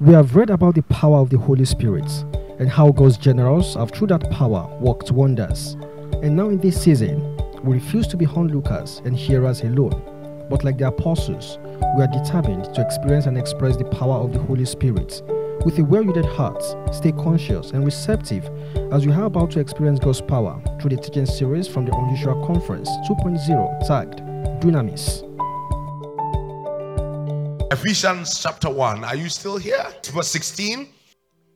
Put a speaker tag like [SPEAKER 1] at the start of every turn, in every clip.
[SPEAKER 1] We have read about the power of the Holy Spirit and how God's generals have through that power worked wonders. And now in this season, we refuse to be onlookers and hearers alone, but like the apostles, we are determined to experience and express the power of the Holy Spirit. With a well hearted heart, stay conscious and receptive as we are about to experience God's power through the teaching series from the Unusual Conference 2.0 tagged Dunamis.
[SPEAKER 2] Ephesians chapter 1. Are you still here? Verse 16.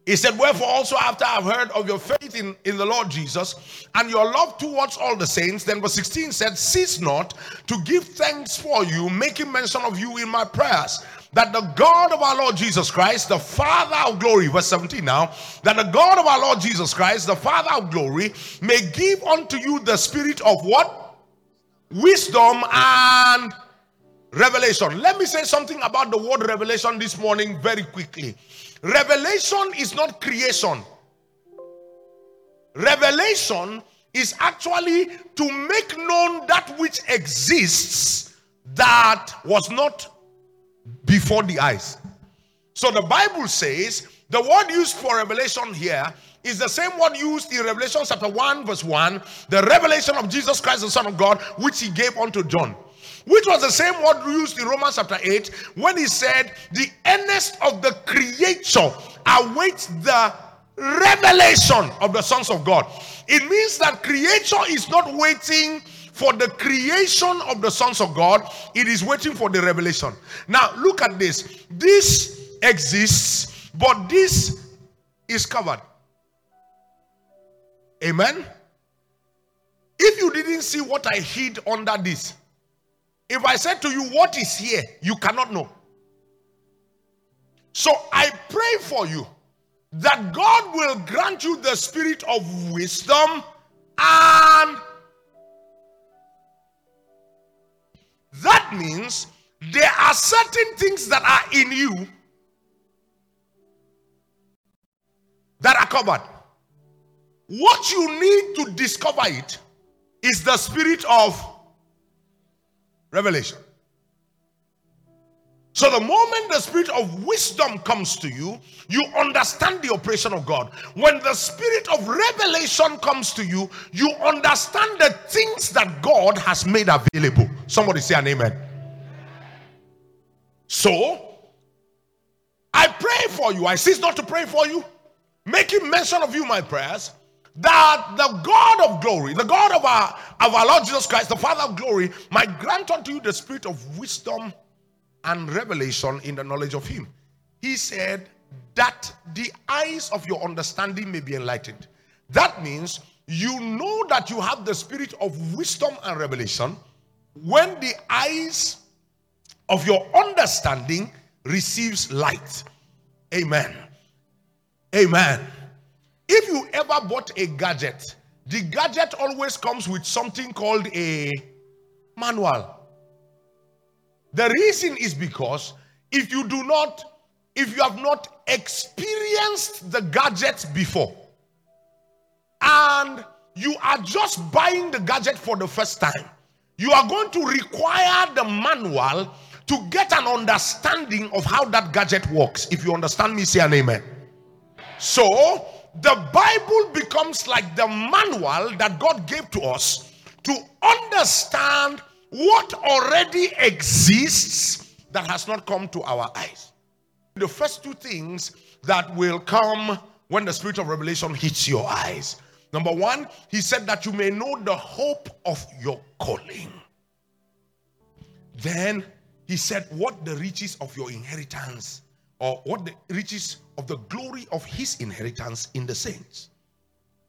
[SPEAKER 2] He said, Wherefore also after I've heard of your faith in, in the Lord Jesus and your love towards all the saints, then verse 16 said, Cease not to give thanks for you, making mention of you in my prayers. That the God of our Lord Jesus Christ, the Father of glory, verse 17 now, that the God of our Lord Jesus Christ, the Father of glory, may give unto you the spirit of what? Wisdom and revelation. Let me say something about the word revelation this morning very quickly. Revelation is not creation. Revelation is actually to make known that which exists that was not before the eyes. So the Bible says the word used for revelation here is the same word used in Revelation chapter 1, verse 1, the revelation of Jesus Christ, the Son of God, which he gave unto John. Which was the same word used in Romans chapter 8 when he said, The earnest of the creature awaits the revelation of the sons of God. It means that creature is not waiting for the creation of the sons of God, it is waiting for the revelation. Now, look at this. This exists, but this is covered. Amen. If you didn't see what I hid under this, if I said to you, What is here? you cannot know. So I pray for you that God will grant you the spirit of wisdom and that means there are certain things that are in you that are covered. What you need to discover it is the spirit of revelation. So, the moment the spirit of wisdom comes to you, you understand the operation of God. When the spirit of revelation comes to you, you understand the things that God has made available. Somebody say an amen. So, I pray for you. I cease not to pray for you, making mention of you, my prayers, that the God of glory, the God of our, of our Lord Jesus Christ, the Father of glory, might grant unto you the spirit of wisdom and revelation in the knowledge of Him. He said, that the eyes of your understanding may be enlightened. That means you know that you have the spirit of wisdom and revelation when the eyes of your understanding receives light. Amen. Amen. If you ever bought a gadget, the gadget always comes with something called a manual. The reason is because if you do not, if you have not experienced the gadget before, and you are just buying the gadget for the first time, you are going to require the manual to get an understanding of how that gadget works. If you understand me, say an amen. So, the Bible becomes like the manual that God gave to us to understand what already exists that has not come to our eyes. The first two things that will come when the spirit of revelation hits your eyes. Number one, he said that you may know the hope of your calling. Then he said, What the riches of your inheritance, or what the riches of the glory of his inheritance in the saints.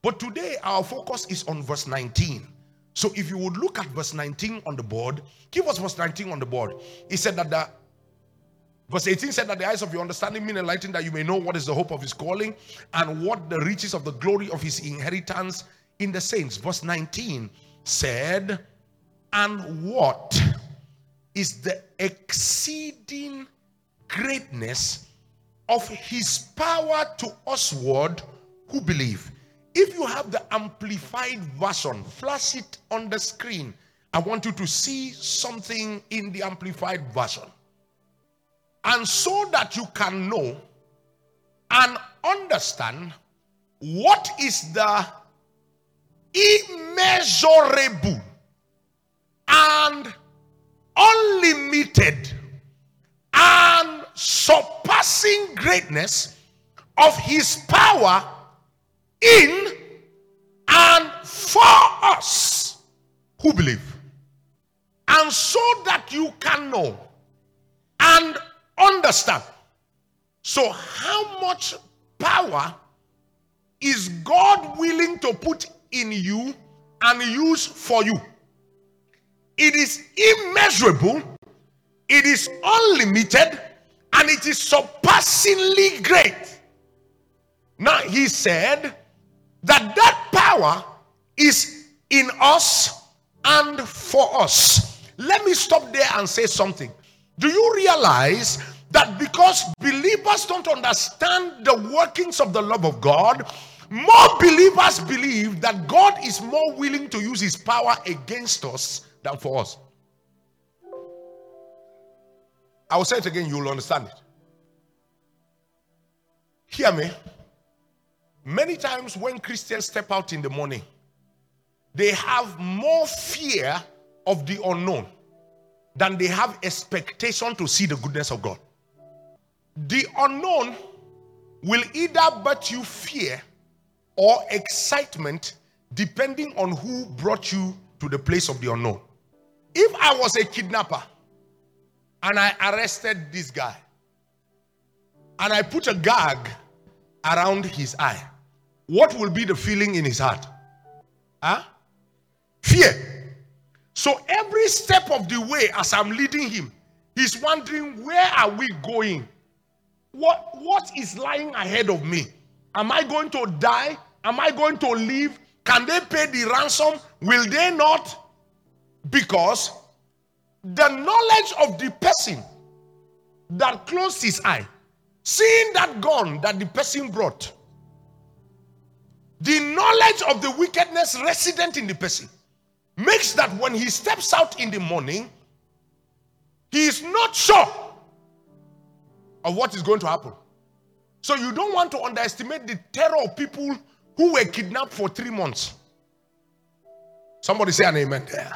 [SPEAKER 2] But today, our focus is on verse 19. So if you would look at verse 19 on the board, give us verse 19 on the board. He said that the verse 18 said that the eyes of your understanding being enlightened that you may know what is the hope of his calling and what the riches of the glory of his inheritance in the saints. Verse 19 said, and what is the exceeding greatness of his power to usward who believe if you have the amplified version, flash it on the screen. I want you to see something in the amplified version. And so that you can know and understand what is the immeasurable and unlimited and surpassing greatness of his power in and for us who believe. And so that you can know and understand. So, how much power is God willing to put in you and use for you? It is immeasurable, it is unlimited, and it is surpassingly great. Now, he said that that power is in us and for us. Let me stop there and say something. Do you realize that because believers don't understand the workings of the love of God, more believers believe that God is more willing to use his power against us than for us. I will say it again, you will understand it. Hear me. Many times when Christians step out in the morning, they have more fear of the unknown than they have expectation to see the goodness of God. The unknown will either but you fear or excitement depending on who brought you to the place of the unknown. If I was a kidnapper and I arrested this guy and I put a gag around his eye, what will be the feeling in his heart? Huh? Fear. So every step of the way as I'm leading him, he's wondering where are we going? What what is lying ahead of me? Am I going to die? Am I going to live? Can they pay the ransom? Will they not? Because the knowledge of the person that closed his eye, seeing that gun that the person brought, the knowledge of the wickedness resident in the person makes that when he steps out in the morning, he is not sure of what is going to happen. So you don't want to underestimate the terror of people who were kidnapped for three months. Somebody say an amen there.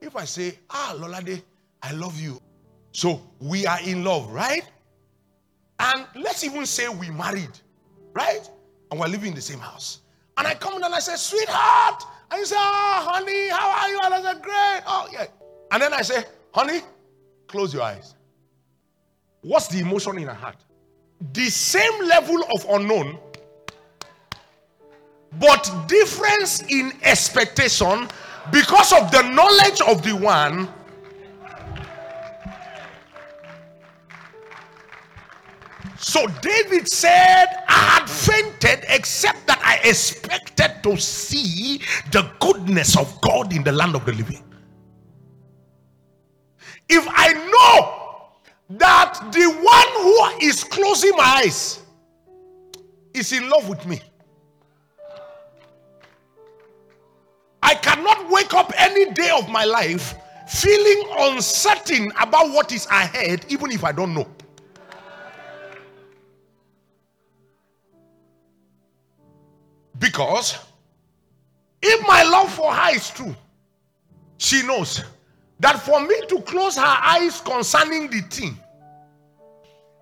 [SPEAKER 2] If I say, ah, Lolade, I love you. So we are in love, right? And let's even say we married, right? And we're living in the same house. And I come in and I say, sweetheart. And you say, oh, honey, how are you? And I say, great. Oh, yeah. And then I say, honey, close your eyes. What's the emotion in her heart? The same level of unknown, but difference in expectation because of the knowledge of the one So David said, I had fainted except that I expected to see the goodness of God in the land of the living. If I know that the one who is closing my eyes is in love with me, I cannot wake up any day of my life feeling uncertain about what is ahead, even if I don't know. Because if my love for her is true, she knows that for me to close her eyes concerning the thing,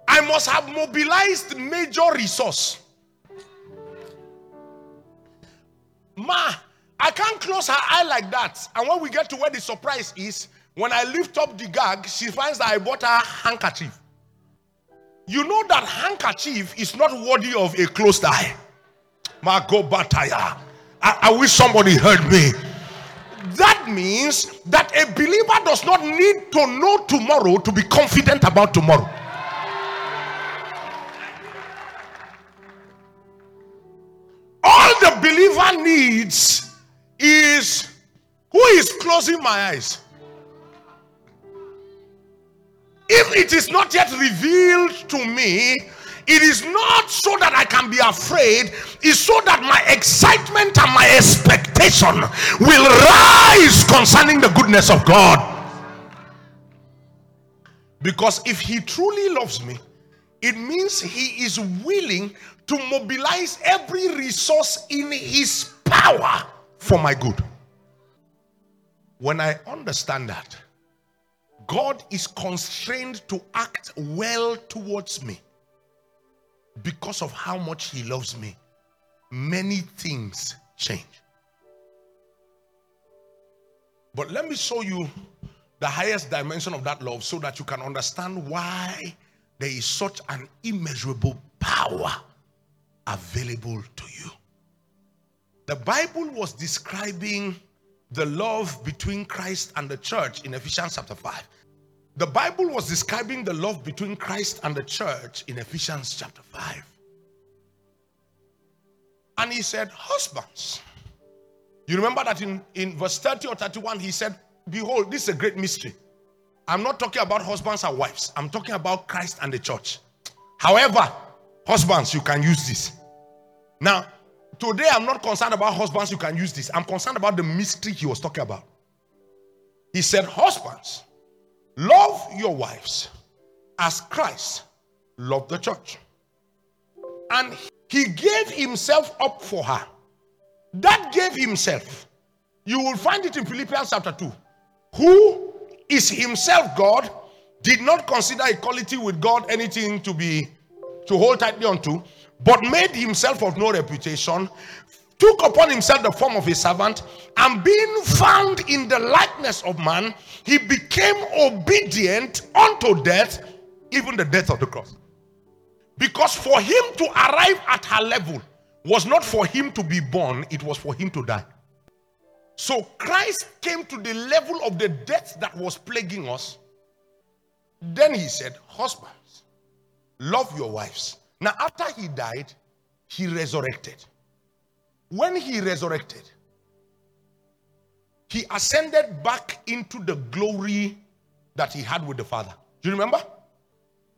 [SPEAKER 2] I must have mobilized major resource. Ma, I can't close her eye like that. And when we get to where the surprise is, when I lift up the gag, she finds that I bought her handkerchief. You know that handkerchief is not worthy of a closed eye. Magobataya. I, I wish somebody heard me. That means that a believer does not need to know tomorrow to be confident about tomorrow. Closing my eyes. If it is not yet revealed to me it is not so that I can be afraid, it's so that my excitement and my expectation will rise concerning the goodness of God. Because if He truly loves me, it means he is willing to mobilize every resource in his power for my good. When I understand that, God is constrained to act well towards me because of how much He loves me. Many things change. But let me show you the highest dimension of that love so that you can understand why there is such an immeasurable power available to you. The Bible was describing the love between Christ and the church in Ephesians chapter 5. The Bible was describing the love between Christ and the church in Ephesians chapter 5. And he said, Husbands. You remember that in, in verse 30 or 31, he said, Behold, this is a great mystery. I'm not talking about husbands and wives, I'm talking about Christ and the church. However, husbands, you can use this. Now, today I'm not concerned about husbands, you can use this. I'm concerned about the mystery he was talking about. He said, Husbands, Love your wives as Christ loved the church. And he gave himself up for her. That gave himself. You will find it in Philippians chapter 2. Who is himself God, did not consider equality with God anything to be to hold tightly onto, but made himself of no reputation, took upon himself the form of a servant, and being found in the likeness of man, he became obedient unto death, even the death of the cross. Because for him to arrive at her level was not for him to be born, it was for him to die. So Christ came to the level of the death that was plaguing us. Then he said, Husbands, love your wives. Now, after he died, he resurrected. When he resurrected, he ascended back into the glory that he had with the Father. Do you remember?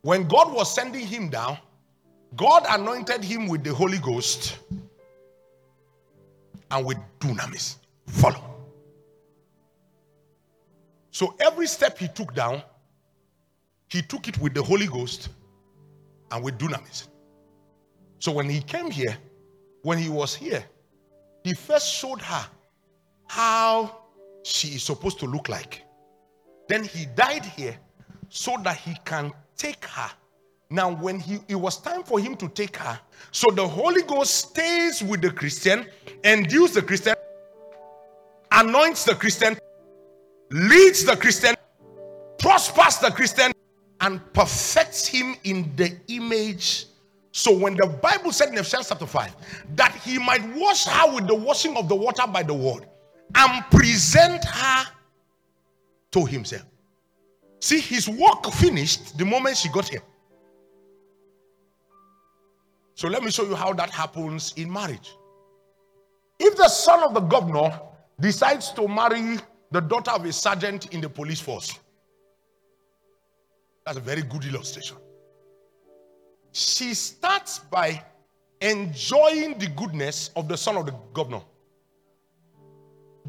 [SPEAKER 2] When God was sending him down, God anointed him with the Holy Ghost and with dunamis. Follow. So every step he took down, he took it with the Holy Ghost and with dunamis. So when he came here, when he was here, he first showed her how she is supposed to look like. Then he died here so that he can take her. Now, when he, it was time for him to take her, so the Holy Ghost stays with the Christian, endues the Christian, anoints the Christian, leads the Christian, prospers the Christian, and perfects him in the image so when the Bible said in Ephesians chapter 5 that he might wash her with the washing of the water by the word and present her to himself. See, his work finished the moment she got here. So let me show you how that happens in marriage. If the son of the governor decides to marry the daughter of a sergeant in the police force, that's a very good illustration she starts by enjoying the goodness of the son of the governor.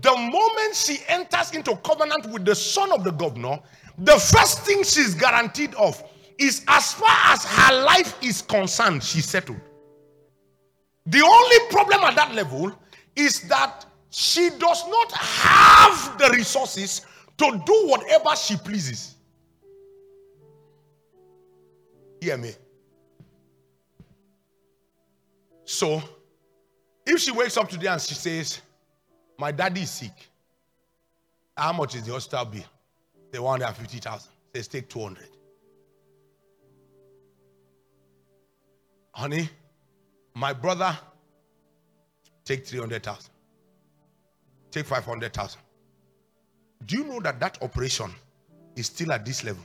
[SPEAKER 2] The moment she enters into covenant with the son of the governor, the first thing she's guaranteed of is as far as her life is concerned, she's settled. The only problem at that level is that she does not have the resources to do whatever she pleases. Hear me. So, if she wakes up today and she says, My daddy is sick, how much is the hospital bill? They 150,000. Says, Take 200. Honey, my brother, take 300,000. Take 500,000. Do you know that that operation is still at this level?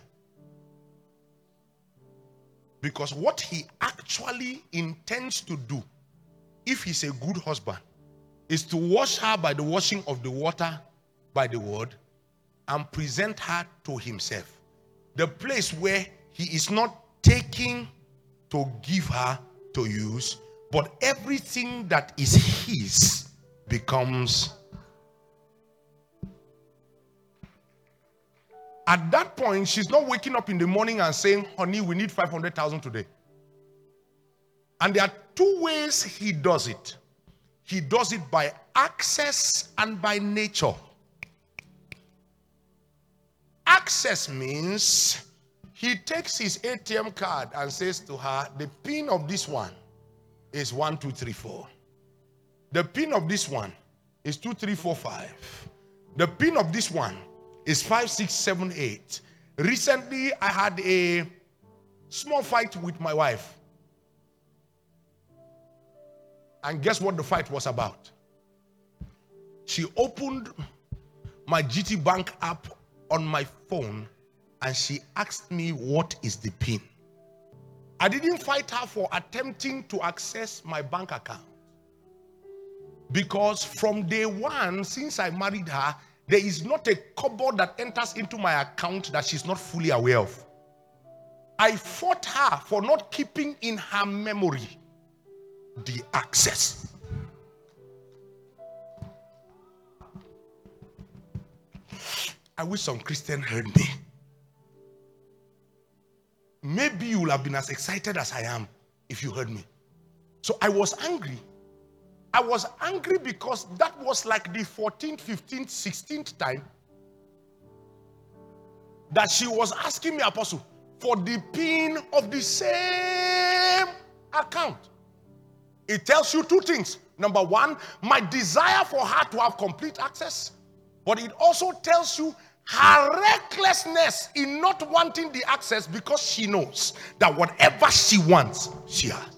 [SPEAKER 2] Because what he actually intends to do if he's a good husband, is to wash her by the washing of the water by the word and present her to himself. The place where he is not taking to give her to use, but everything that is his becomes. At that point, she's not waking up in the morning and saying, Honey, we need 500,000 today. And there are two ways he does it he does it by access and by nature. Access means he takes his ATM card and says to her, The pin of this one is 1234. The pin of this one is 2345. The pin of this one is 5678. Recently, I had a small fight with my wife. And guess what the fight was about? She opened my GT Bank app on my phone and she asked me, What is the PIN? I didn't fight her for attempting to access my bank account. Because from day one, since I married her, there is not a kobo that enters into my account that she's not fully aware of. I fought her for not keeping in her memory the access. I wish some Christian heard me. Maybe you will have been as excited as I am if you heard me. So I was angry. I was angry because that was like the 14th, 15th, 16th time that she was asking me, Apostle, for the pin of the same account. It tells you two things. Number one, my desire for her to have complete access, but it also tells you her recklessness in not wanting the access because she knows that whatever she wants, she has.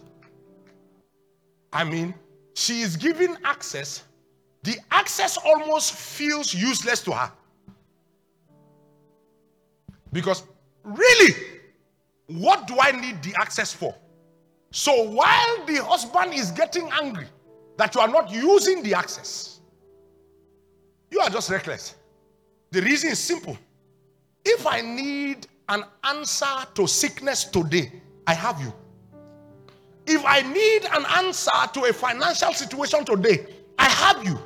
[SPEAKER 2] I mean, she is given access, the access almost feels useless to her. Because really, what do I need the access for? So while the husband is getting angry that you are not using the access, you are just reckless. The reason is simple. If I need an answer to sickness today, I have you. If I need an answer to a financial situation today, I have you.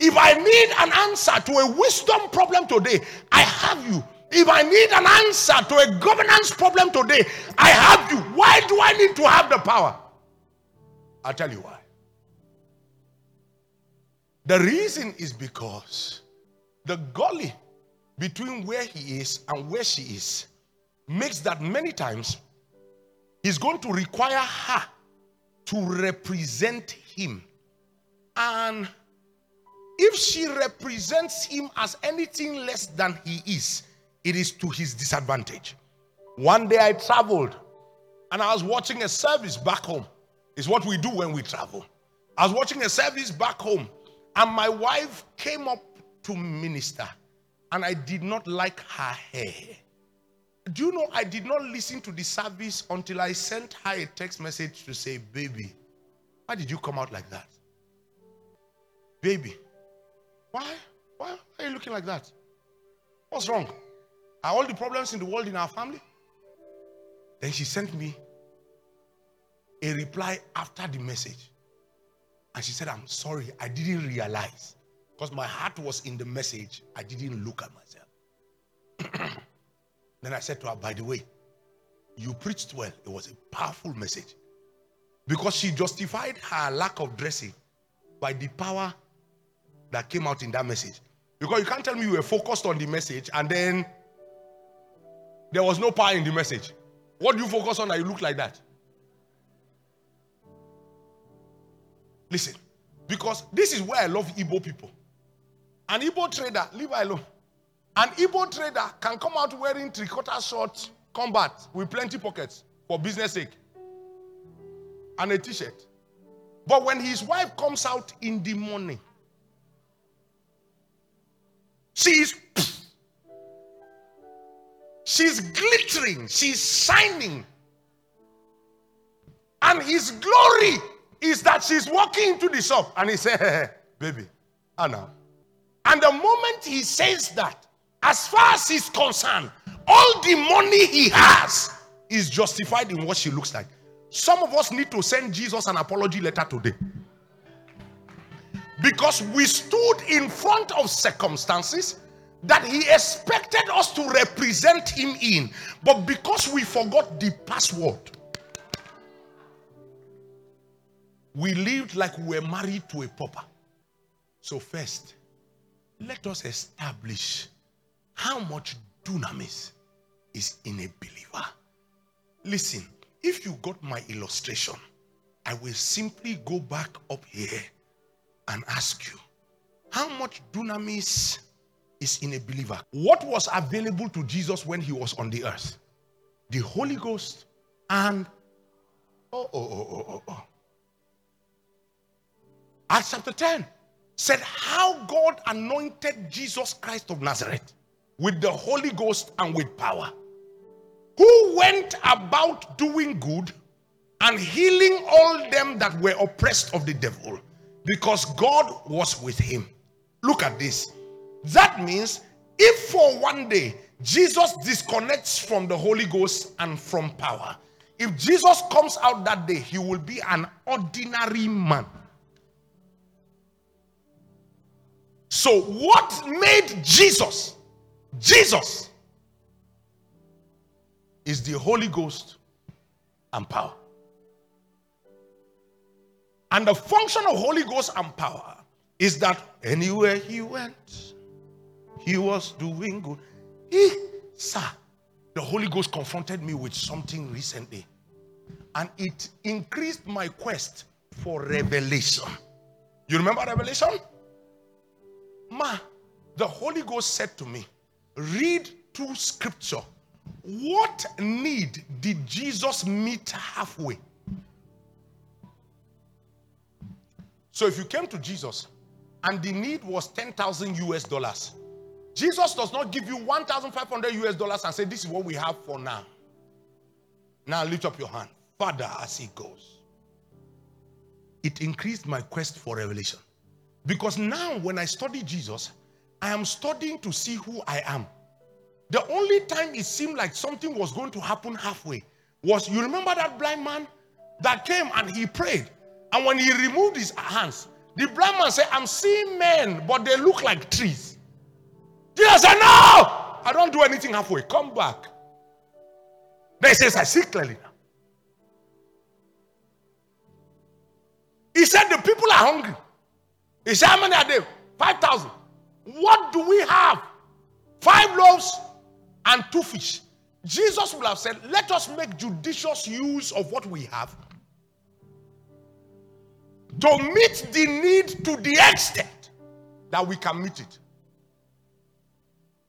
[SPEAKER 2] If I need an answer to a wisdom problem today, I have you. If I need an answer to a governance problem today, I have you. Why do I need to have the power? I'll tell you why. The reason is because the gully between where he is and where she is makes that many times he's going to require her to represent him. And if she represents him as anything less than he is, it is to his disadvantage. One day I traveled and I was watching a service back home. It's what we do when we travel. I was watching a service back home and my wife came up to minister and I did not like her hair. Do you know I did not listen to the service until I sent her a text message to say, Baby, why did you come out like that? Baby, why? Why are you looking like that? What's wrong? Are all the problems in the world in our family? Then she sent me a reply after the message. And she said, I'm sorry, I didn't realize. Because my heart was in the message, I didn't look at myself. then I said to her, By the way, you preached well. It was a powerful message. Because she justified her lack of dressing by the power that came out in that message. Because you can't tell me you were focused on the message and then there was no power in the message. What do you focus on that you look like that? Listen, because this is where I love Igbo people. An Igbo trader, leave alone. An Igbo trader can come out wearing three-quarter short combat with plenty pockets for business sake and a t-shirt. But when his wife comes out in the morning, she is she's glittering, she's shining. And his glory is that she's walking into the shop and he said, hey, baby, ah, Anna. And the moment he says that, as far as he's concerned, all the money he has is justified in what she looks like. Some of us need to send Jesus an apology letter today. Because we stood in front of circumstances that he expected us to represent him in, but because we forgot the password, we lived like we were married to a pauper. So, first, let us establish how much dunamis is in a believer. Listen, if you got my illustration, I will simply go back up here and ask you how much dunamis is in a believer? What was available to Jesus when he was on the earth? The Holy Ghost and oh, oh, oh, oh, oh, oh. Acts chapter 10 said how God anointed Jesus Christ of Nazareth with the Holy Ghost and with power, who went about doing good and healing all them that were oppressed of the devil, because God was with him. Look at this. That means if for one day Jesus disconnects from the Holy Ghost and from power, if Jesus comes out that day, he will be an ordinary man. So, what made Jesus Jesus is the Holy Ghost and power. And the function of Holy Ghost and power is that anywhere he went, he was doing good. He, sir, the Holy Ghost confronted me with something recently, and it increased my quest for revelation. You remember revelation? Ma, the Holy Ghost said to me, read to scripture. What need did Jesus meet halfway? So if you came to Jesus and the need was 10,000 US dollars, Jesus does not give you 1,500 US dollars and say, This is what we have for now. Now lift up your hand. Father, as he goes. It increased my quest for revelation. Because now, when I study Jesus, I am studying to see who I am. The only time it seemed like something was going to happen halfway was you remember that blind man that came and he prayed. And when he removed his hands, the blind man said, I'm seeing men, but they look like trees. Jesus said, No, I don't do anything halfway. Come back. Then he says, I see clearly now. He said, The people are hungry. He said, How many are there? 5,000. What do we have? Five loaves and two fish. Jesus would have said, Let us make judicious use of what we have to meet the need to the extent that we can meet it.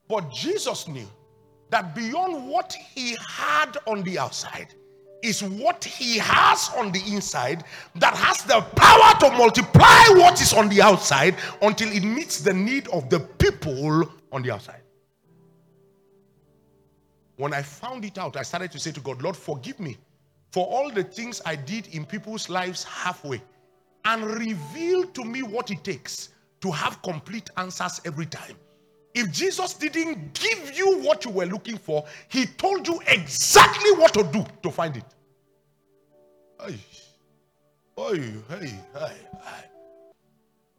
[SPEAKER 2] But Jesus knew that beyond what he had on the outside is what he has on the inside that has the power to multiply what is on the outside until it meets the need of the people on the outside. When I found it out, I started to say to God, Lord, forgive me for all the things I did in people's lives halfway and reveal to me what it takes to have complete answers every time. If Jesus didn't give you what you were looking for, he told you exactly what to do to find it. Hey, hey, hey, hey.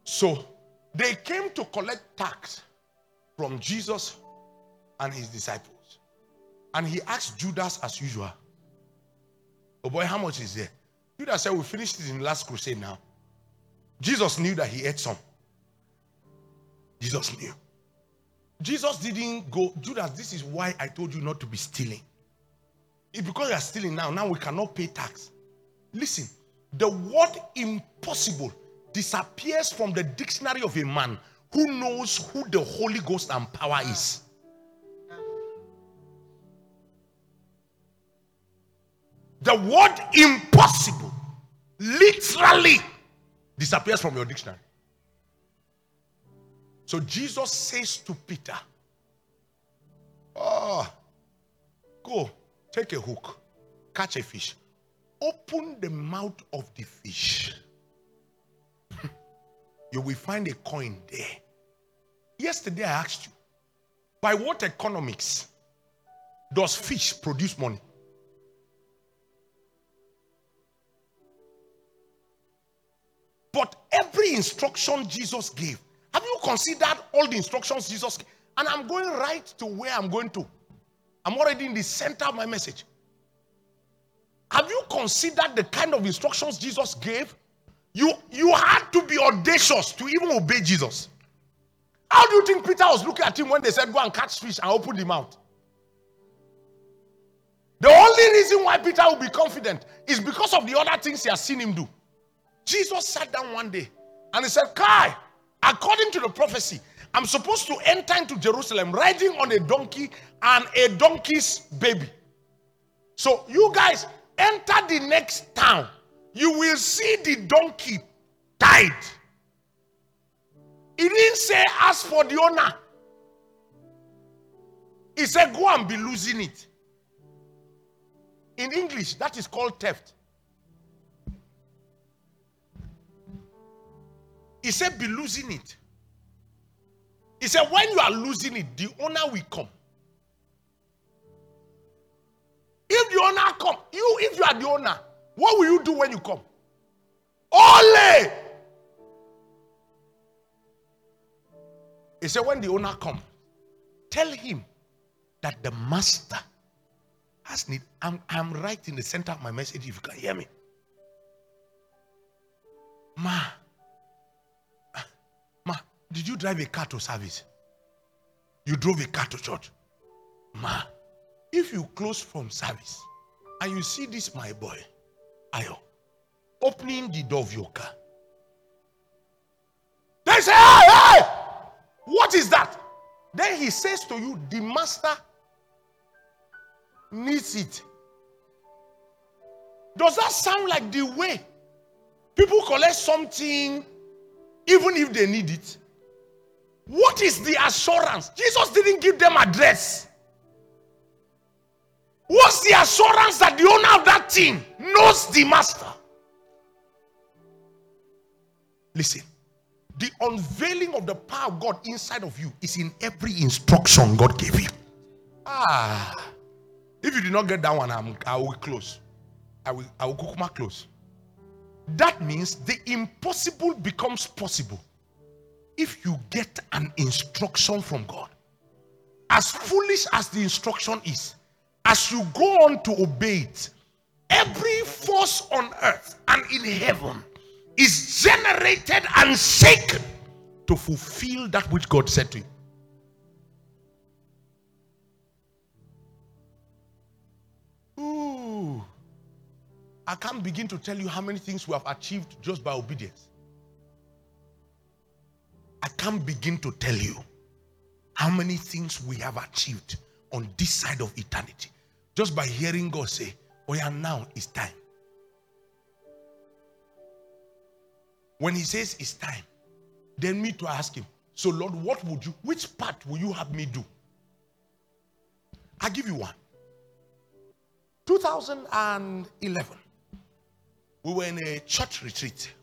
[SPEAKER 2] So they came to collect tax from Jesus and his disciples. And he asked Judas as usual, Oh boy, how much is there? Judas said, We finished it in the last crusade now. Jesus knew that he ate some. Jesus knew. Jesus didn't go, Judas, this is why I told you not to be stealing. It's because you are stealing now. Now we cannot pay tax. Listen, the word impossible disappears from the dictionary of a man who knows who the Holy Ghost and power is. The word impossible literally disappears from your dictionary. So Jesus says to Peter, Oh, go take a hook, catch a fish, open the mouth of the fish. you will find a coin there. Yesterday I asked you, by what economics does fish produce money? But every instruction Jesus gave, have you considered all the instructions Jesus gave? And I'm going right to where I'm going to. I'm already in the center of my message. Have you considered the kind of instructions Jesus gave You you had to be audacious to even obey Jesus. How do you think Peter was looking at him when they said, Go and catch fish and open the mouth? The only reason why Peter will be confident is because of the other things he has seen him do. Jesus sat down one day and he said, Kai, according to the prophecy, I'm supposed to enter into Jerusalem riding on a donkey and a donkey's baby. So, you guys enter the next town, you will see the donkey tied. He didn't say, Ask for the owner. He said, Go and be losing it. In English, that is called theft. He said, Be losing it. He said, When you are losing it, the owner will come. If the owner come, you if you are the owner, what will you do when you come? Only. He said, When the owner come, tell him that the master has need. I'm, I'm right in the center of my message if you can hear me. Ma, did you drive a car to service? You drove a car to church. Ma, if you close from service and you see this, my boy, Ayo, opening the door of your car, they say, hey, hey, what is that? Then he says to you, the master needs it. Does that sound like the way people collect something even if they need it? What is the assurance? Jesus didn't give them address. What's the assurance that the owner of that thing knows the master? Listen, the unveiling of the power of God inside of you is in every instruction God gave you. Ah. If you did not get that one, I'm, I will close. I will, I will kukuma close. That means the impossible becomes possible if you get an instruction from God. As foolish as the instruction is, as you go on to obey it, every force on earth and in heaven is generated and shaken to fulfill that which God said to you. Ooh. I can't begin to tell you how many things we have achieved just by obedience. I can't begin to tell you how many things we have achieved on this side of eternity just by hearing God say, Oh, yeah, now it's time. When He says it's time, then me to ask Him, So, Lord, what would you, which part will you have me do? i give you one. 2011, we were in a church retreat.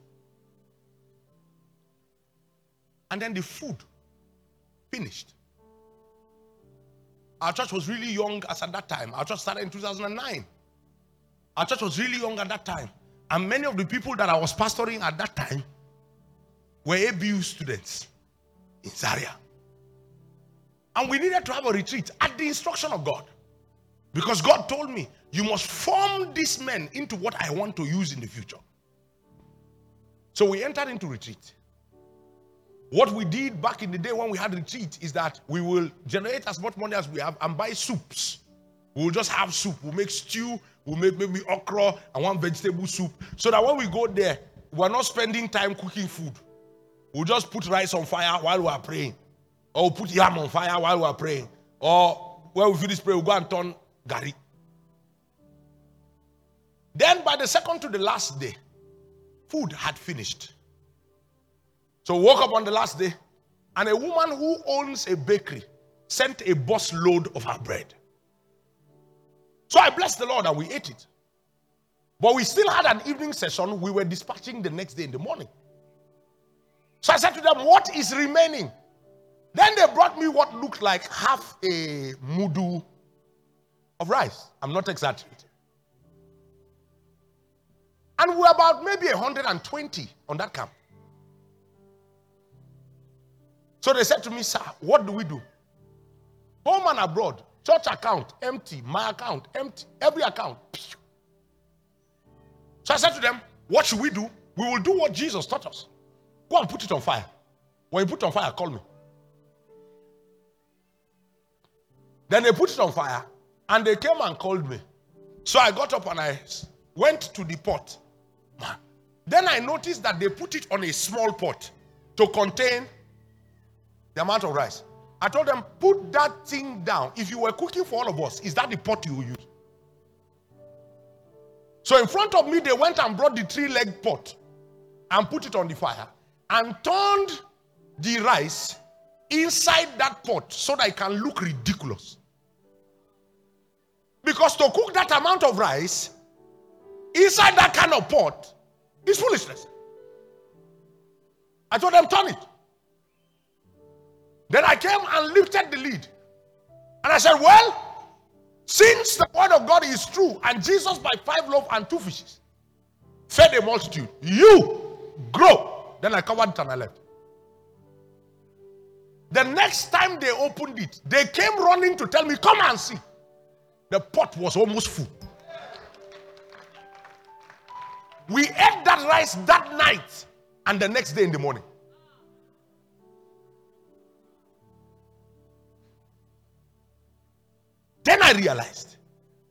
[SPEAKER 2] And then the food finished. Our church was really young as at that time. Our church started in 2009. Our church was really young at that time. And many of the people that I was pastoring at that time were ABU students in Zaria. And we needed to have a retreat at the instruction of God. Because God told me, you must form these men into what I want to use in the future. So we entered into retreat. What we did back in the day when we had retreat is that we will generate as much money as we have and buy soups. We'll just have soup. We'll make stew. We'll make maybe okra and one vegetable soup. So that when we go there, we're not spending time cooking food. We'll just put rice on fire while we are praying. Or we'll put yam on fire while we are praying. Or when we finish praying, we'll go and turn gari. Then by the second to the last day, food had finished. So woke up on the last day, and a woman who owns a bakery sent a bus load of her bread. So I blessed the Lord and we ate it. But we still had an evening session. We were dispatching the next day in the morning. So I said to them, What is remaining? Then they brought me what looked like half a mudu of rice. I'm not exaggerating. And we're about maybe 120 on that camp. So they said to me, Sir, what do we do? Home and abroad, church account empty, my account empty, every account. So I said to them, What should we do? We will do what Jesus taught us. Go and put it on fire. When you put it on fire, call me. Then they put it on fire and they came and called me. So I got up and I went to the pot. Then I noticed that they put it on a small pot to contain the amount of rice. I told them, put that thing down. If you were cooking for all of us, is that the pot you use? So in front of me, they went and brought the three leg pot and put it on the fire and turned the rice inside that pot so that it can look ridiculous. Because to cook that amount of rice inside that kind of pot is foolishness. I told them, turn it. Then I came and lifted the lid. And I said, Well, since the word of God is true, and Jesus by five loaves and two fishes fed a multitude, you grow. Then I covered it and I left. The next time they opened it, they came running to tell me, Come and see. The pot was almost full. We ate that rice that night and the next day in the morning. Then I realized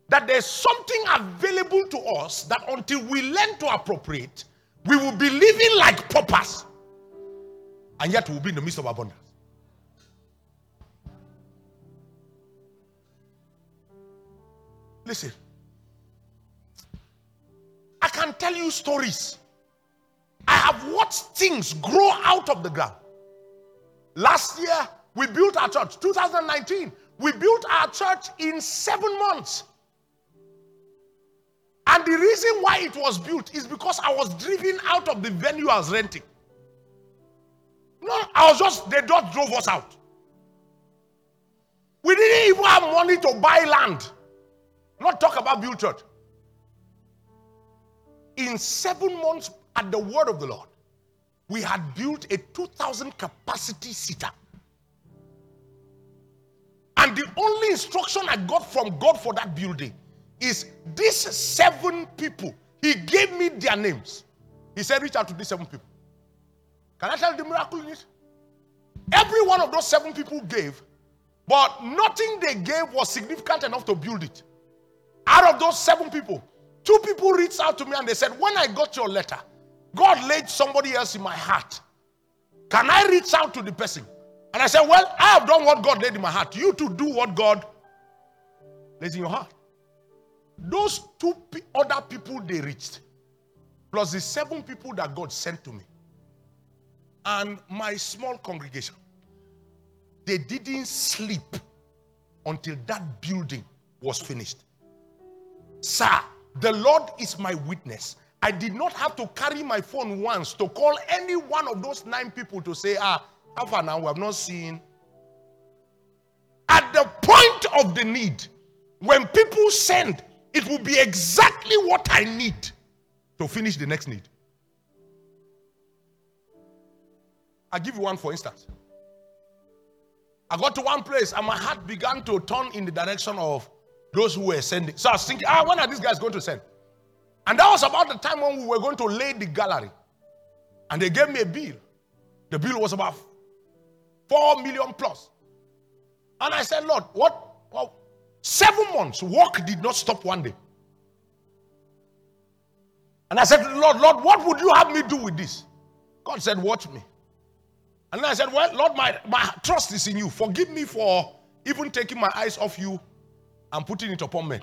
[SPEAKER 2] that there's something available to us that until we learn to appropriate, we will be living like paupers, and yet we'll be in the midst of abundance. Listen, I can tell you stories. I have watched things grow out of the ground. Last year, we built our church, 2019. We built our church in seven months. And the reason why it was built is because I was driven out of the venue I was renting. No, I was just, they just drove us out. We didn't even have money to buy land. Not talk about build church. In seven months at the word of the Lord, we had built a 2,000 capacity seater. And the only instruction I got from God for that building is these seven people. He gave me their names. He said, reach out to these seven people. Can I tell you the miracle in it? Every one of those seven people gave, but nothing they gave was significant enough to build it. Out of those seven people, two people reached out to me and they said, When I got your letter, God laid somebody else in my heart. Can I reach out to the person? And I said, Well, I have done what God laid in my heart. You to do what God lays in your heart. Those two other people they reached, plus the seven people that God sent to me, and my small congregation, they didn't sleep until that building was finished. Sir, the Lord is my witness. I did not have to carry my phone once to call any one of those nine people to say, ah, how far now? We have not seen. At the point of the need, when people send, it will be exactly what I need to finish the next need. I'll give you one for instance. I got to one place and my heart began to turn in the direction of those who were sending. So I was thinking, ah, when are these guys going to send? And that was about the time when we were going to lay the gallery. And they gave me a bill. The bill was about four million plus. And I said, Lord, what? Well, seven months, work did not stop one day. And I said, Lord, Lord, what would you have me do with this? God said, Watch me. And I said, Well, Lord, my, my trust is in you. Forgive me for even taking my eyes off you and putting it upon me.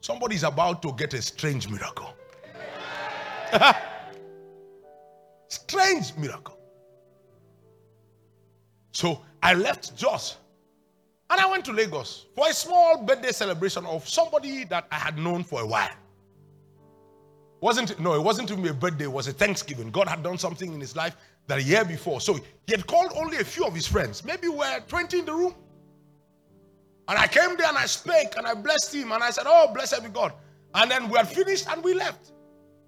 [SPEAKER 2] Somebody is about to get a strange miracle. strange miracle. So I left Jos and I went to Lagos for a small birthday celebration of somebody that I had known for a while. Wasn't no, it wasn't even a birthday, it was a Thanksgiving. God had done something in his life that a year before. So he had called only a few of his friends. Maybe we were 20 in the room. And I came there and I spake and I blessed him and I said, Oh, blessed be God. And then we had finished and we left.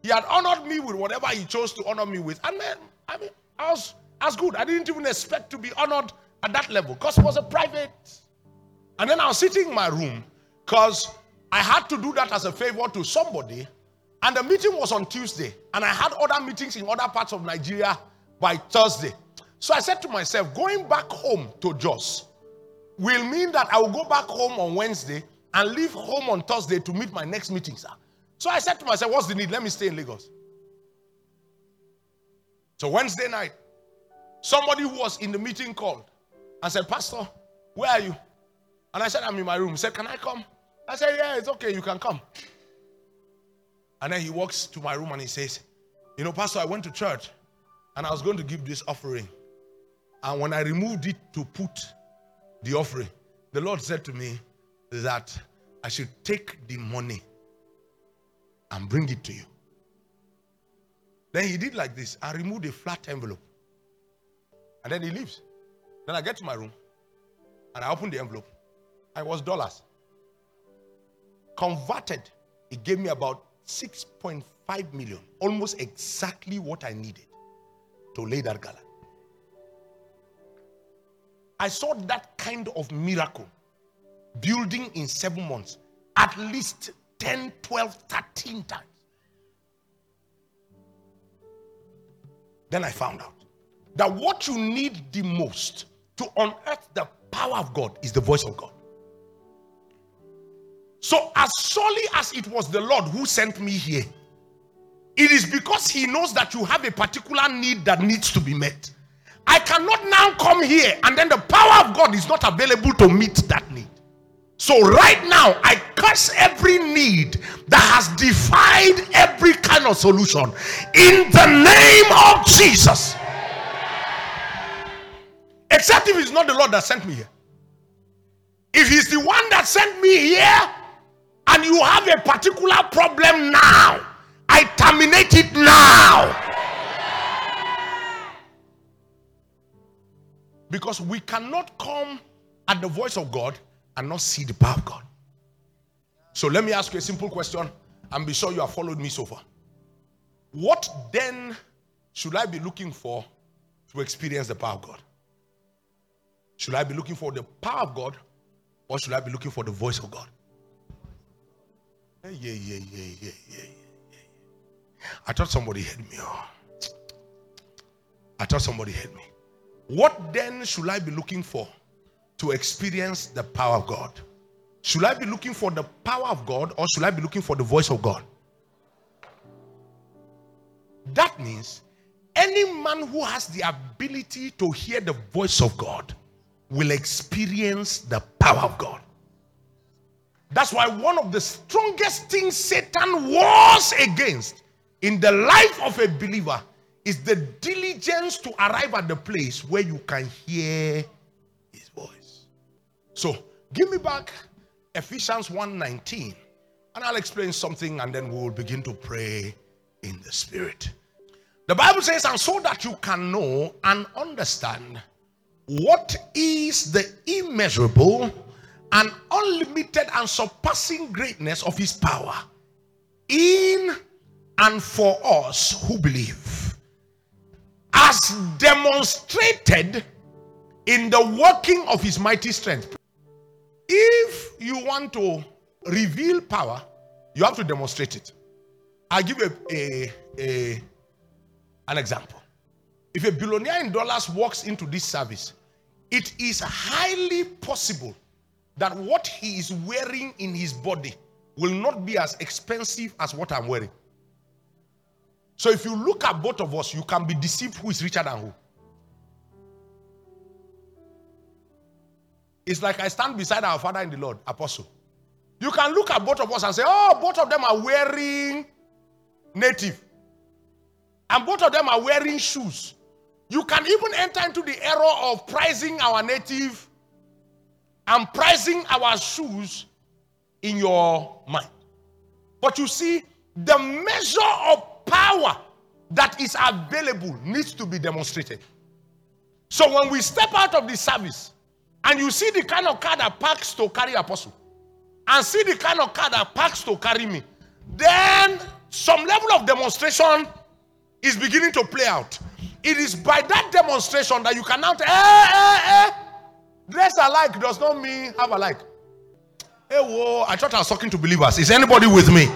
[SPEAKER 2] He had honored me with whatever he chose to honor me with. And then, I mean, I was, Was good. I didn't even expect to be honored at that level because it was a private. And then I was sitting in my room because I had to do that as a favor to somebody. And the meeting was on Tuesday. And I had other meetings in other parts of Nigeria by Thursday. So I said to myself, going back home to Jos will mean that I will go back home on Wednesday and leave home on Thursday to meet my next meeting, sir. So I said to myself, what's the need? Let me stay in Lagos. So Wednesday night, somebody who was in the meeting called and said, Pastor, where are you? And I said, I'm in my room. He said, Can I come? I said, Yeah, it's okay, you can come. And then he walks to my room and he says, You know, Pastor, I went to church and I was going to give this offering. And when I removed it to put the offering, the Lord said to me that I should take the money and bring it to you. Then he did like this I removed a flat envelope. And then he leaves. Then I get to my room and I open the envelope. It was dollars. Converted, it gave me about 6.5 million, almost exactly what I needed to lay that gala. I saw that kind of miracle building in seven months, at least 10, 12, 13 times. Then I found out that what you need the most to unearth the power of God is the voice of God. So, as surely as it was the Lord who sent me here, it is because He knows that you have a particular need that needs to be met. I cannot now come here and then the power of God is not available to meet that need. So, right now, I curse every need that has defied every kind of solution in the name of Jesus. Except if it's not the Lord that sent me here. If He's the one that sent me here and you have a particular problem now, I terminate it now. Because we cannot come at the voice of God and not see the power of God. So let me ask you a simple question and be sure you have followed me so far. What then should I be looking for to experience the power of God? Should I be looking for the power of God or should I be looking for the voice of God? Yeah, yeah, yeah, yeah, yeah, yeah. I thought somebody heard me. Oh. I thought somebody heard me. What then should I be looking for to experience the power of God? Should I be looking for the power of God or should I be looking for the voice of God? That means any man who has the ability to hear the voice of God will experience the power of God. That's why one of the strongest things Satan wars against in the life of a believer is the diligence to arrive at the place where you can hear his voice. So, give me back Ephesians 1:19 and I'll explain something and then we will begin to pray in the spirit. The Bible says and so that you can know and understand what is the immeasurable and unlimited and surpassing greatness of his power in and for us who believe? As demonstrated in the working of his mighty strength. If you want to reveal power you have to demonstrate it. I'll give you a, a, a an example if a billionaire in dollars walks into this service, it is highly possible that what he is wearing in his body will not be as expensive as what I'm wearing. So if you look at both of us, you can be deceived who is richer than who. It's like I stand beside our father in the Lord, Apostle. You can look at both of us and say, Oh, both of them are wearing native, and both of them are wearing shoes. You can even enter into the error of pricing our native and pricing our shoes in your mind. But you see, the measure of power that is available needs to be demonstrated. So when we step out of the service and you see the kind of car that parks to carry apostle and see the kind of car that parks to carry me, then some level of demonstration is beginning to play out. It is by that demonstration that you can now tell, eh, eh, eh. Dress alike does not mean have alike. Hey, whoa, I thought I was talking to believers. Is anybody with me?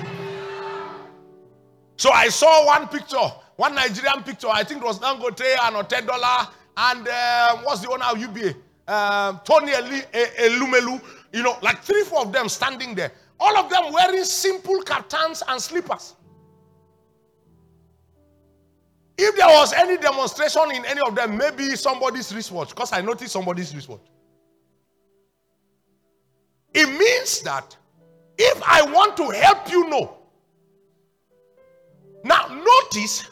[SPEAKER 2] So I saw one picture, one Nigerian picture. I think it was Dangote and Otedola and uh, what's the owner of UBA? Uh, Tony Elumelu. You know, like three, four of them standing there. All of them wearing simple kaftans and slippers. If there was any demonstration in any of them, maybe somebody's wristwatch, because I noticed somebody's wristwatch. It means that if I want to help you know, now notice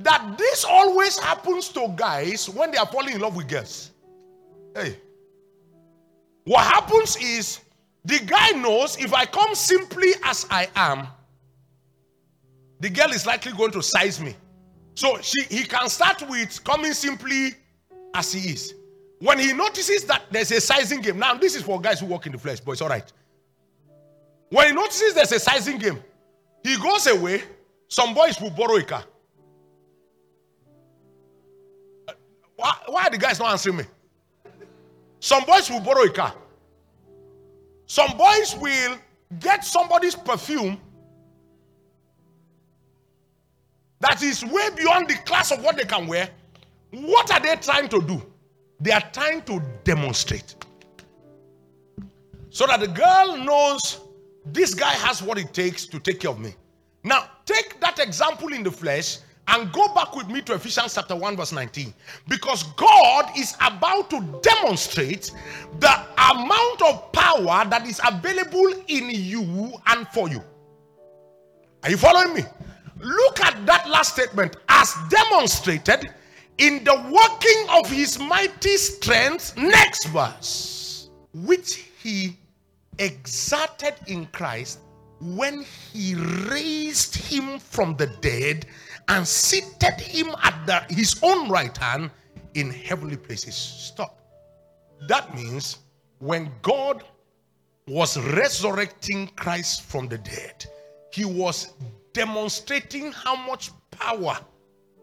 [SPEAKER 2] that this always happens to guys when they are falling in love with girls. Hey, what happens is the guy knows if I come simply as I am, the girl is likely going to size me. So she, he can start with coming simply as he is. When he notices that there's a sizing game, now this is for guys who walk in the flesh, but it's all right. When he notices there's a sizing game, he goes away. Some boys will borrow a car. Uh, why, why are the guys not answering me? Some boys will borrow a car. Some boys will get somebody's perfume that is way beyond the class of what they can wear. What are they trying to do? They are trying to demonstrate. So that the girl knows this guy has what it takes to take care of me. Now, take that example in the flesh and go back with me to Ephesians chapter 1, verse 19. Because God is about to demonstrate the amount of power that is available in you and for you. Are you following me? Look at that last statement as demonstrated in the working of his mighty strength. Next verse, which he exerted in Christ when he raised him from the dead and seated him at the, his own right hand in heavenly places. Stop. That means when God was resurrecting Christ from the dead, he was demonstrating how much power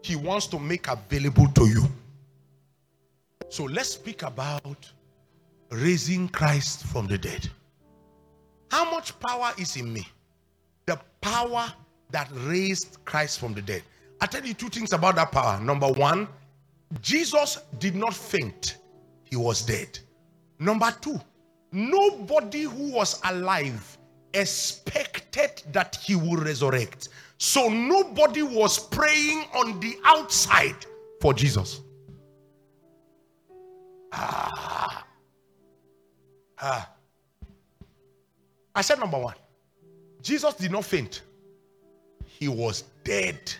[SPEAKER 2] he wants to make available to you. So let's speak about raising Christ from the dead. How much power is in me? The power that raised Christ from the dead. I tell you two things about that power. Number one, Jesus did not faint, he was dead. Number two, nobody who was alive expected that he would resurrect. So nobody was praying on the outside for Jesus. Ah. Ah. I said number one Jesus did not faint, he was dead.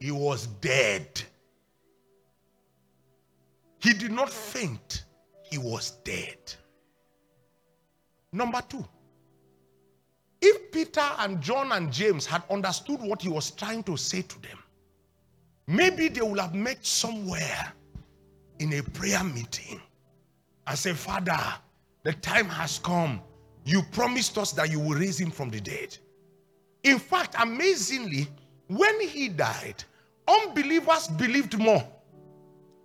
[SPEAKER 2] He was dead. He did not faint, he was dead. Number two, Peter and John and James had understood what he was trying to say to them, maybe they would have met somewhere in a prayer meeting and say, Father, the time has come. You promised us that you will raise him from the dead. In fact, amazingly, when he died, unbelievers believed more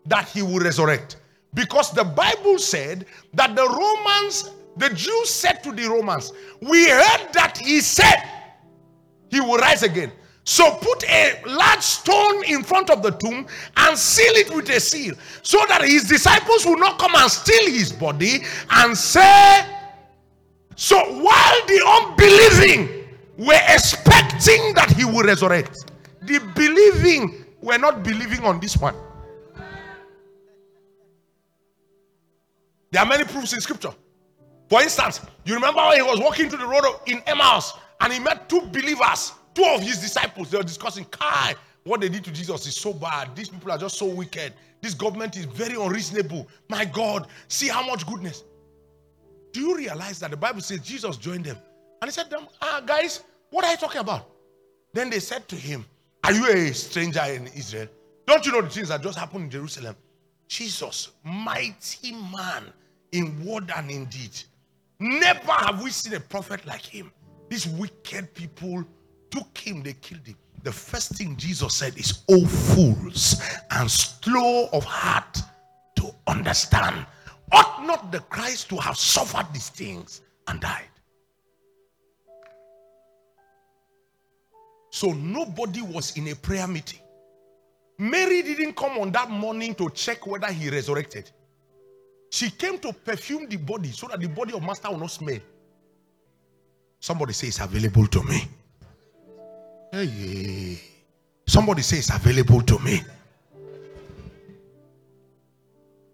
[SPEAKER 2] that he would resurrect because the Bible said that the Romans the Jews said to the Romans, We heard that he said he will rise again. So put a large stone in front of the tomb and seal it with a seal so that his disciples will not come and steal his body and say. So while the unbelieving were expecting that he will resurrect, the believing were not believing on this one. There are many proofs in scripture. For instance, you remember when he was walking to the road in Emmaus and he met two believers, two of his disciples. They were discussing, Kai, what they did to Jesus is so bad. These people are just so wicked. This government is very unreasonable. My God, see how much goodness. Do you realize that the Bible says Jesus joined them? And he said to them, Ah, guys, what are you talking about? Then they said to him, Are you a stranger in Israel? Don't you know the things that just happened in Jerusalem? Jesus, mighty man in word and in deed Never have we seen a prophet like him. These wicked people took him, they killed him. The first thing Jesus said is, Oh, fools and slow of heart to understand. Ought not the Christ to have suffered these things and died? So nobody was in a prayer meeting. Mary didn't come on that morning to check whether he resurrected. She came to perfume the body so that the body of master will not smell. Somebody say it's available to me. Hey, somebody say it's available to me.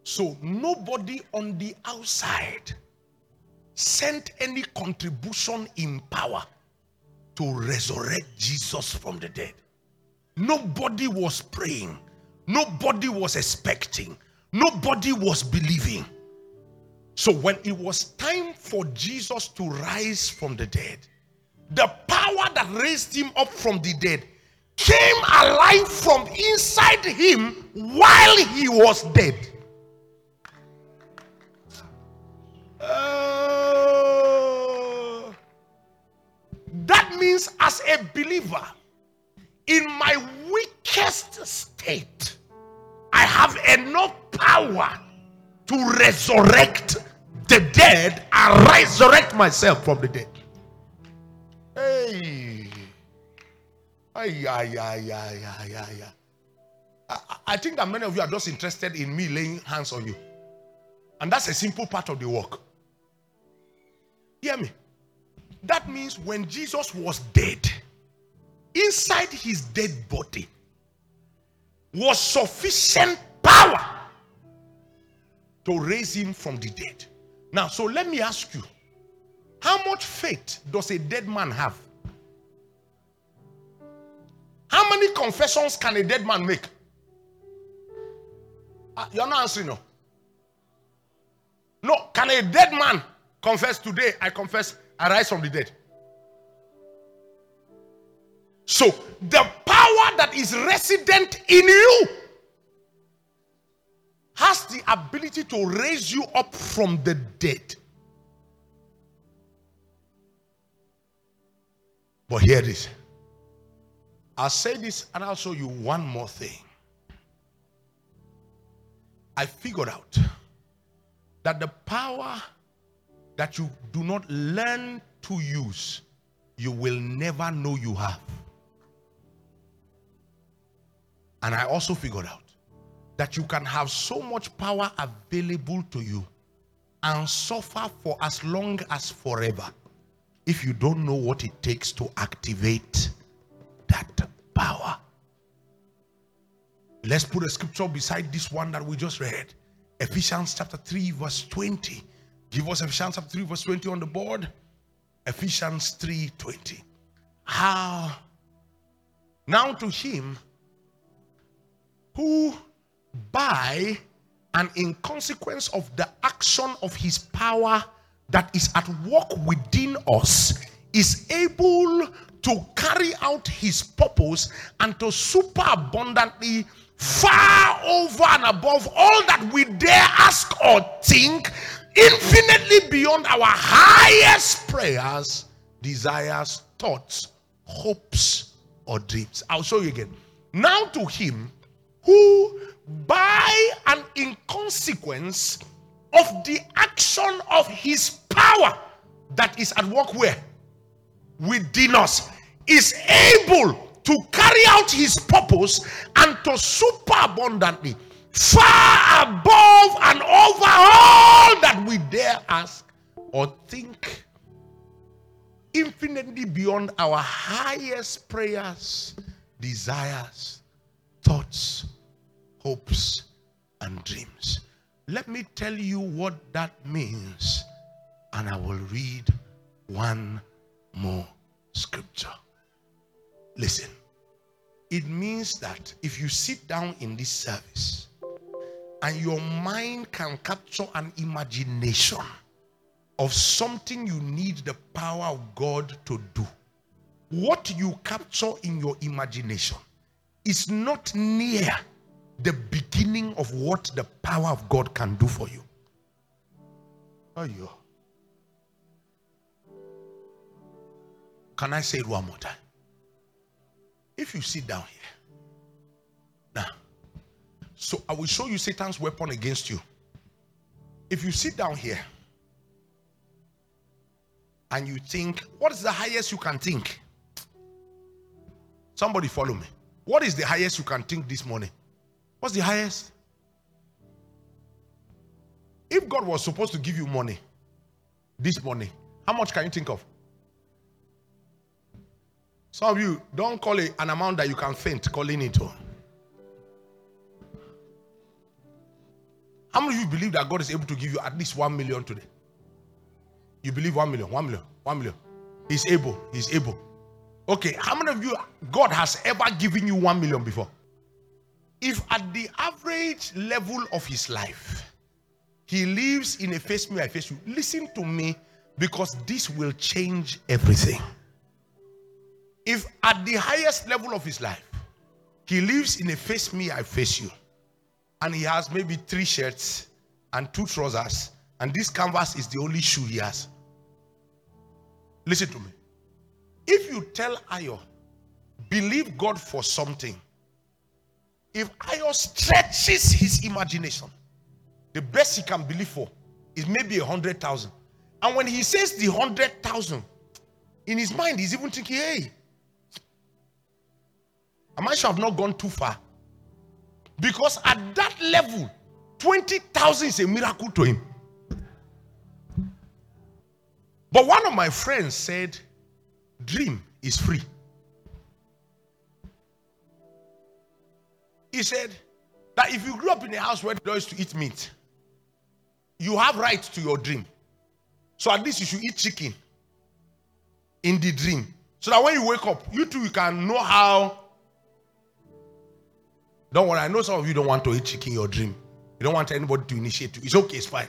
[SPEAKER 2] So nobody on the outside sent any contribution in power to resurrect Jesus from the dead. Nobody was praying, nobody was expecting, nobody was believing. So when it was time for Jesus to rise from the dead, the power that raised him up from the dead came alive from inside him while he was dead. Uh, that means, as a believer, in my weakest state, I have enough power to resurrect the dead and resurrect myself from the dead. Hey. Ay, ay, ay, ay, ay, ay, I, I think that many of you are just interested in me laying hands on you. And that's a simple part of the work. Hear me. That means when Jesus was dead, inside his dead body was sufficient power to raise him from the dead. Now, so let me ask you how much faith does a dead man have? How many confessions can a dead man make? Uh, you're not answering, no. No, can a dead man confess today? I confess, I rise from the dead. So, the that is resident in you has the ability to raise you up from the dead. But hear this. I'll say this and I'll show you one more thing. I figured out that the power that you do not learn to use, you will never know you have. And I also figured out that you can have so much power available to you and suffer for as long as forever if you don't know what it takes to activate that power. Let's put a scripture beside this one that we just read. Ephesians chapter 3, verse 20. Give us Ephesians chapter 3, verse 20 on the board. Ephesians 3 20. How now to him who by and in consequence of the action of his power that is at work within us is able to carry out his purpose and to super abundantly far over and above all that we dare ask or think infinitely beyond our highest prayers desires thoughts hopes or dreams. I'll show you again. Now to him who by and in consequence of the action of his power that is at work where? Within us is able to carry out his purpose and to super abundantly far above and over all that we dare ask or think infinitely beyond our highest prayers desires thoughts hopes and dreams. Let me tell you what that means and i will read one more scripture. Listen, it means that if you sit down in this service and your mind can capture an imagination of something you need the power of God to do, what you capture in your imagination is not near the beginning of what the power of God can do for you. Oh, you. Can I say it one more time? If you sit down here, now, so I will show you Satan's weapon against you. If you sit down here and you think, what is the highest you can think? Somebody follow me. What is the highest you can think this morning? What's the highest? If God was supposed to give you money this money, how much can you think of? Some of you don't call it an amount that you can faint calling it. Oh. How many of you believe that God is able to give you at least one million today? You believe one million, one million, one million. He's able, he's able. Okay, how many of you God has ever given you one million before? If at the average level of his life, he lives in a face me, I face you, listen to me because this will change everything. If at the highest level of his life, he lives in a face me, I face you, and he has maybe three shirts and two trousers, and this canvas is the only shoe he has. Listen to me. If you tell Ayo, believe God for something, if Ayo stretches his imagination, the best he can believe for is maybe a hundred thousand. And when he says the hundred thousand, in his mind, he's even thinking, hey, I might have not gone too far. Because at that level, 20,000 is a miracle to him. But one of my friends said, Dream is free. He said that if you grew up in a house where there is to eat meat, you have right to your dream. So at least you should eat chicken in the dream. So that when you wake up, you too you can know how. Don't worry, I know some of you don't want to eat chicken in your dream. You don't want anybody to initiate you. It's okay, it's fine.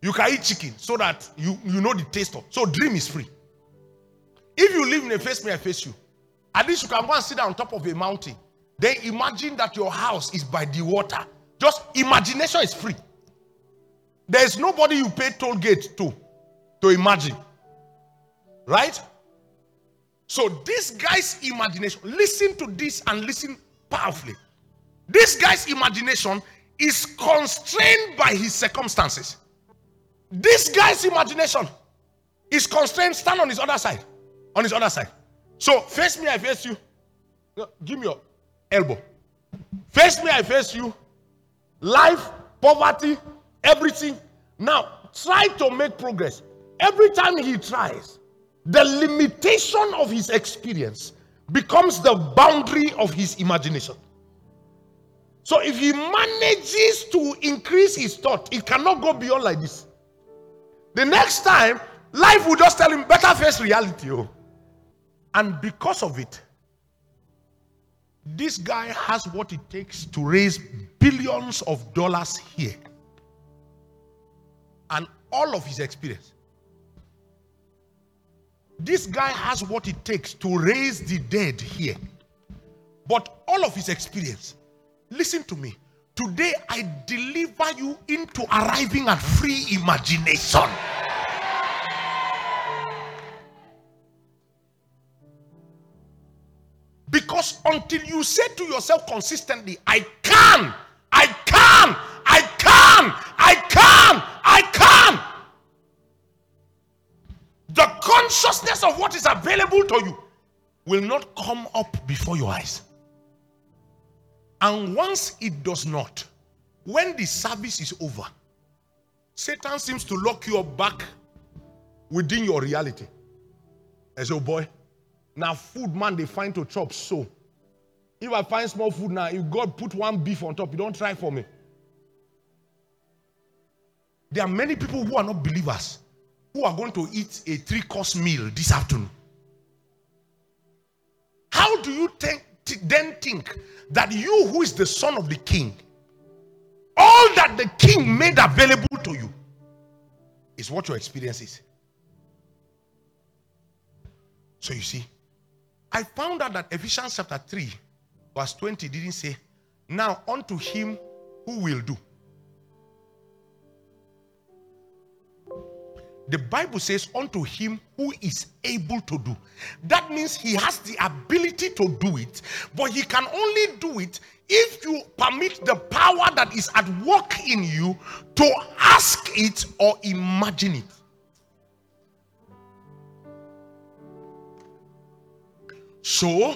[SPEAKER 2] You can eat chicken so that you, you know the taste of. So dream is free. If you live in a face me, I face you. At least you can go and sit on top of a mountain. Then imagine that your house is by the water. Just imagination is free. There is nobody you pay toll gate to to imagine. Right? So this guy's imagination, listen to this and listen powerfully. This guy's imagination is constrained by his circumstances. This guy's imagination is constrained. Stand on his other side. On his other side. So face me, I face you. Give me your elbow. Face me, I face you. Life, poverty, everything. Now try to make progress. Every time he tries, the limitation of his experience becomes the boundary of his imagination. So if he manages to increase his thought, it cannot go beyond like this. The next time, life will just tell him, better face reality. Oh. And because of it, this guy has what it takes to raise billions of dollars here. And all of his experience. This guy has what it takes to raise the dead here. But all of his experience, listen to me. Today, I deliver you into arriving at free imagination. Because until you say to yourself consistently, I can, I can, I can, I can, I can, the consciousness of what is available to you will not come up before your eyes. And once it does not, when the service is over, Satan seems to lock you back within your reality. As oh boy, now food man they find to chop so. If I find small food now, if God put one beef on top, you don't try for me. There are many people who are not believers who are going to eat a three course meal this afternoon. How do you think, then think that you, who is the son of the king, all that the king made available to you is what your experience is. So you see, I found out that Ephesians chapter 3, verse 20 didn't say, Now unto him who will do. The Bible says, unto him who is able to do. That means he has the ability to do it, but he can only do it if you permit the power that is at work in you to ask it or imagine it. So,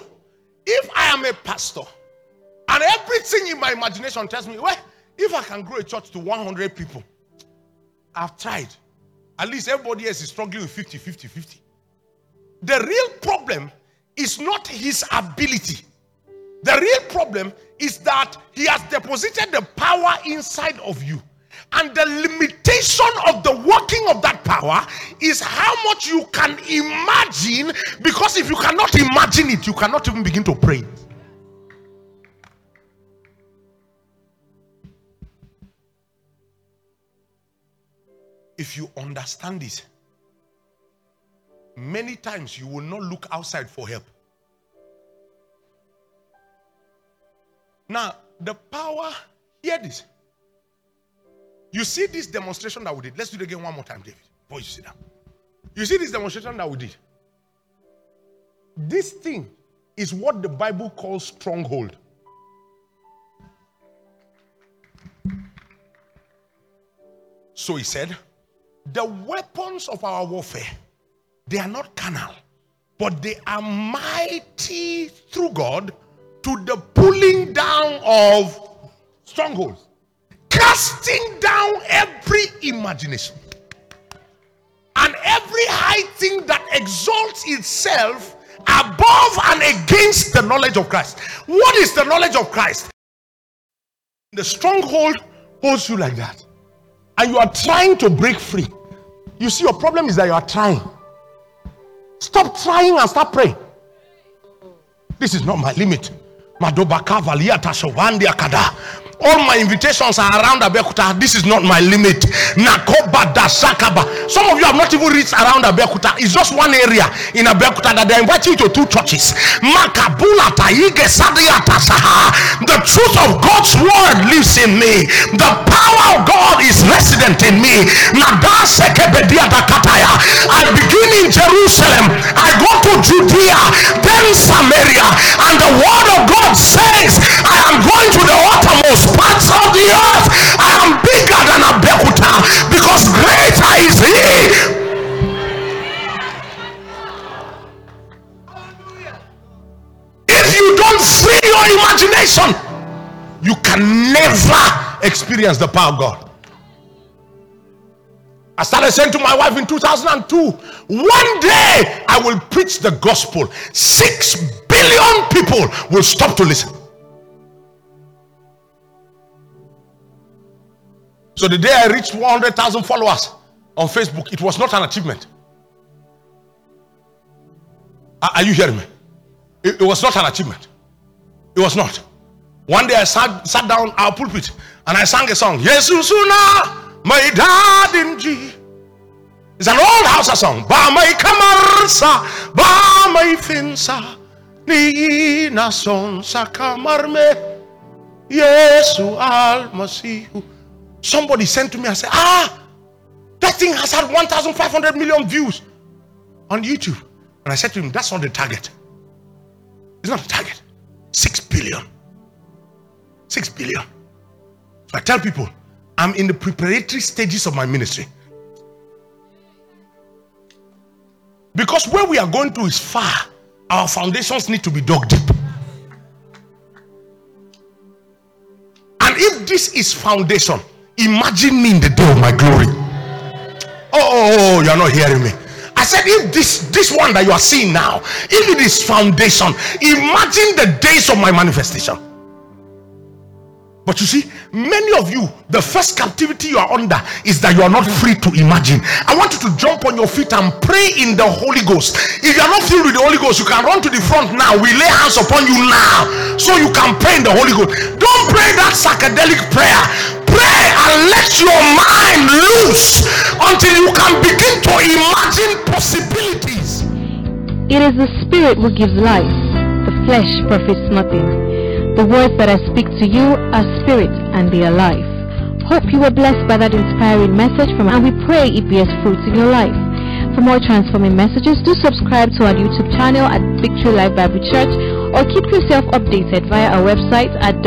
[SPEAKER 2] if I am a pastor and everything in my imagination tells me, well, if I can grow a church to 100 people, I've tried. At least everybody else is struggling with 50, 50, 50. The real problem is not his ability. The real problem is that he has deposited the power inside of you. And the limitation of the working of that power is how much you can imagine. Because if you cannot imagine it, you cannot even begin to pray. If you understand this, many times you will not look outside for help. Now, the power, hear this. You see this demonstration that we did. Let's do it again one more time, David, before you sit down. You see this demonstration that we did. This thing is what the Bible calls stronghold. So he said, the weapons of our warfare, they are not carnal, but they are mighty through God to the pulling down of strongholds, casting down every imagination and every high thing that exalts itself above and against the knowledge of Christ. What is the knowledge of Christ? The stronghold holds you like that, and you are trying to break free. You see, your problem is that you are trying. Stop trying and start praying. This is not my limit. All my invitations are around Abeokuta. This is not my limit. Some of you have not even reached around Abeokuta. It's just one area in Abeokuta that they invite you to two churches. Makabula. The truth of God's word lives in me. The power of God is resident in me. I begin in Jerusalem. I go to Judea, then Samaria, and the word of God says, I am going to the uttermost parts of the earth. I am bigger than Abeokuta because greater is he. If you don't free your imagination, you can never experience the power of God. I started saying to my wife in 2002, one day I will preach the gospel. Six billion people will stop to listen. So the day I reached 100,000 followers on Facebook, it was not an achievement. Are you hearing me? It, it was not an achievement. It was not. One day I sat, sat down our pulpit and I sang a song. Jesus my dad in G. It's an old Hausa song. Ba my kamarsa, ba my finsa, ni na son sa kamarme, Yesu al masihu. Somebody sent to me and said, Ah, that thing has had 1,500 million views on YouTube. And I said to him, That's not the target. It's not the target. Six billion. Six billion. So I tell people, I'm in the preparatory stages of my ministry. Because where we are going to is far, our foundations need to be dug deep. And if this is foundation, Imagine me in the day of my glory. Oh, oh, oh, oh you're not hearing me. I said, if this this one that you are seeing now, if it is foundation, imagine the days of my manifestation. But you see, many of you, the first captivity you are under is that you are not free to imagine. I want you to jump on your feet and pray in the Holy Ghost. If you are not filled with the Holy Ghost, you can run to the front now. We lay hands upon you now so you can pray in the Holy Ghost. Don't pray that psychedelic prayer. Pray and let your mind loose until you can begin to imagine possibilities.
[SPEAKER 3] It is the Spirit who gives life, the flesh profits nothing. The words that I speak to you are spirit and they are life. Hope you were blessed by that inspiring message from and we pray it bears fruit in your life. For more transforming messages, do subscribe to our YouTube channel at Victory Life Bible Church or keep yourself updated via our website at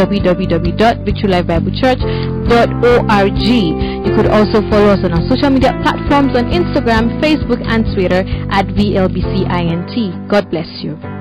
[SPEAKER 3] www.victorylifebiblechurch.org. You could also follow us on our social media platforms on Instagram, Facebook, and Twitter at VLBCINT. God bless you.